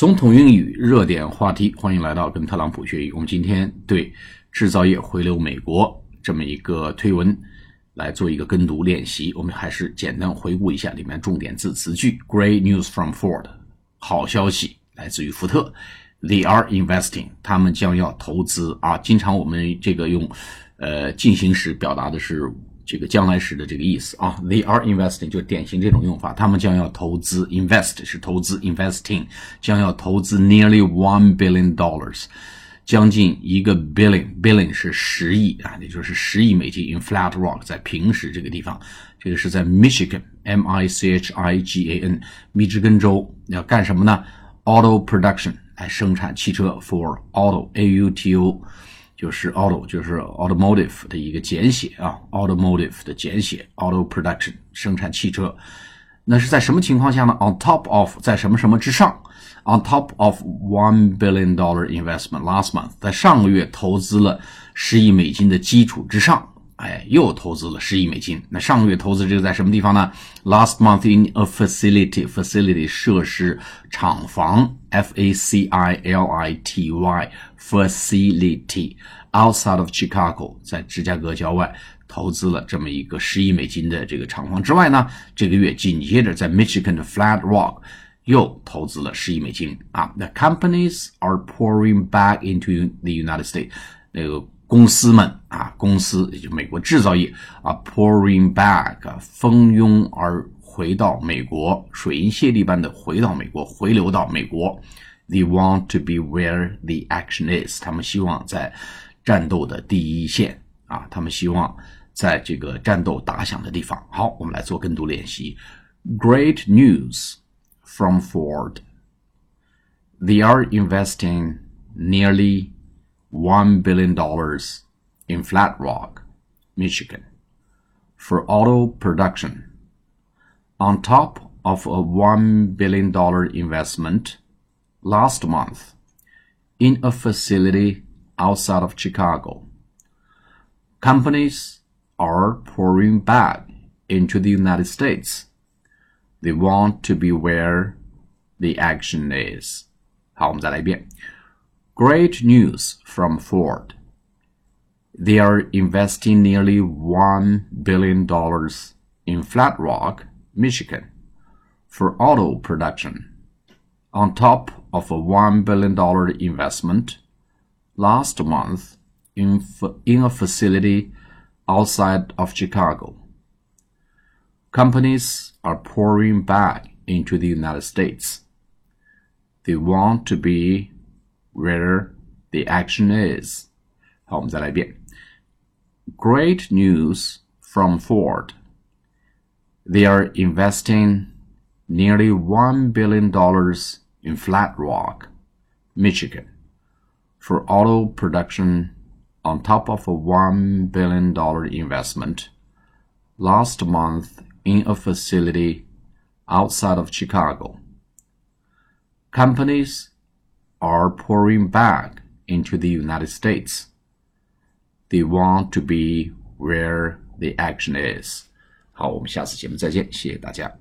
总统英语热点话题，欢迎来到跟特朗普学语。我们今天对制造业回流美国这么一个推文来做一个跟读练习。我们还是简单回顾一下里面重点字词句：Great news from Ford，好消息来自于福特；They are investing，他们将要投资啊。经常我们这个用呃进行时表达的是。这个将来时的这个意思啊，they are investing 就典型这种用法，他们将要投资，invest 是投资，investing 将要投资 nearly one billion dollars，将近一个 billion，billion 是十亿啊，也就是十亿美金。in Flat Rock 在平时这个地方，这个是在 Michigan，M I C H I G A N，密芝根州要干什么呢？Auto production 来生产汽车，for auto，A U T O。就是 auto 就是 automotive 的一个简写啊，automotive 的简写，auto production 生产汽车，那是在什么情况下呢？On top of 在什么什么之上？On top of one billion dollar investment last month，在上个月投资了十亿美金的基础之上。哎，又投资了十亿美金。那上个月投资这个在什么地方呢？Last month in a facility, facility 设施厂房，F A C I L I T Y facility outside of Chicago，在芝加哥郊外投资了这么一个十亿美金的这个厂房之外呢，这个月紧接着在 Michigan 的 Flat Rock 又投资了十亿美金啊。The companies are pouring back into the United States，那个。 公司们啊，公司也就美国制造业啊，pouring back，蜂拥而回到美国，水银泻地般的回到美国，回流到美国。They want to be where the action is，他们希望在战斗的第一线啊，他们希望在这个战斗打响的地方。好，我们来做跟读练习。Great news from Ford. They are investing nearly $1 billion in Flat Rock, Michigan, for auto production. On top of a $1 billion investment last month in a facility outside of Chicago. Companies are pouring back into the United States. They want to be where the action is. 好，我们再来一遍。 Great news from Ford. They are investing nearly $1 billion in Flat Rock, Michigan, for auto production, on top of a $1 billion investment last month in, in a facility outside of Chicago. Companies are pouring back into the United States. They want to be where the action is. 好，我们再来一遍。Great news from Ford. They are investing nearly $1 billion in Flat Rock, Michigan, for auto production on top of a $1 billion investment last month in a facility outside of Chicago. Companies are pouring back into the United States. They want to be where the action is. 好，我们下次节目再见，谢谢大家。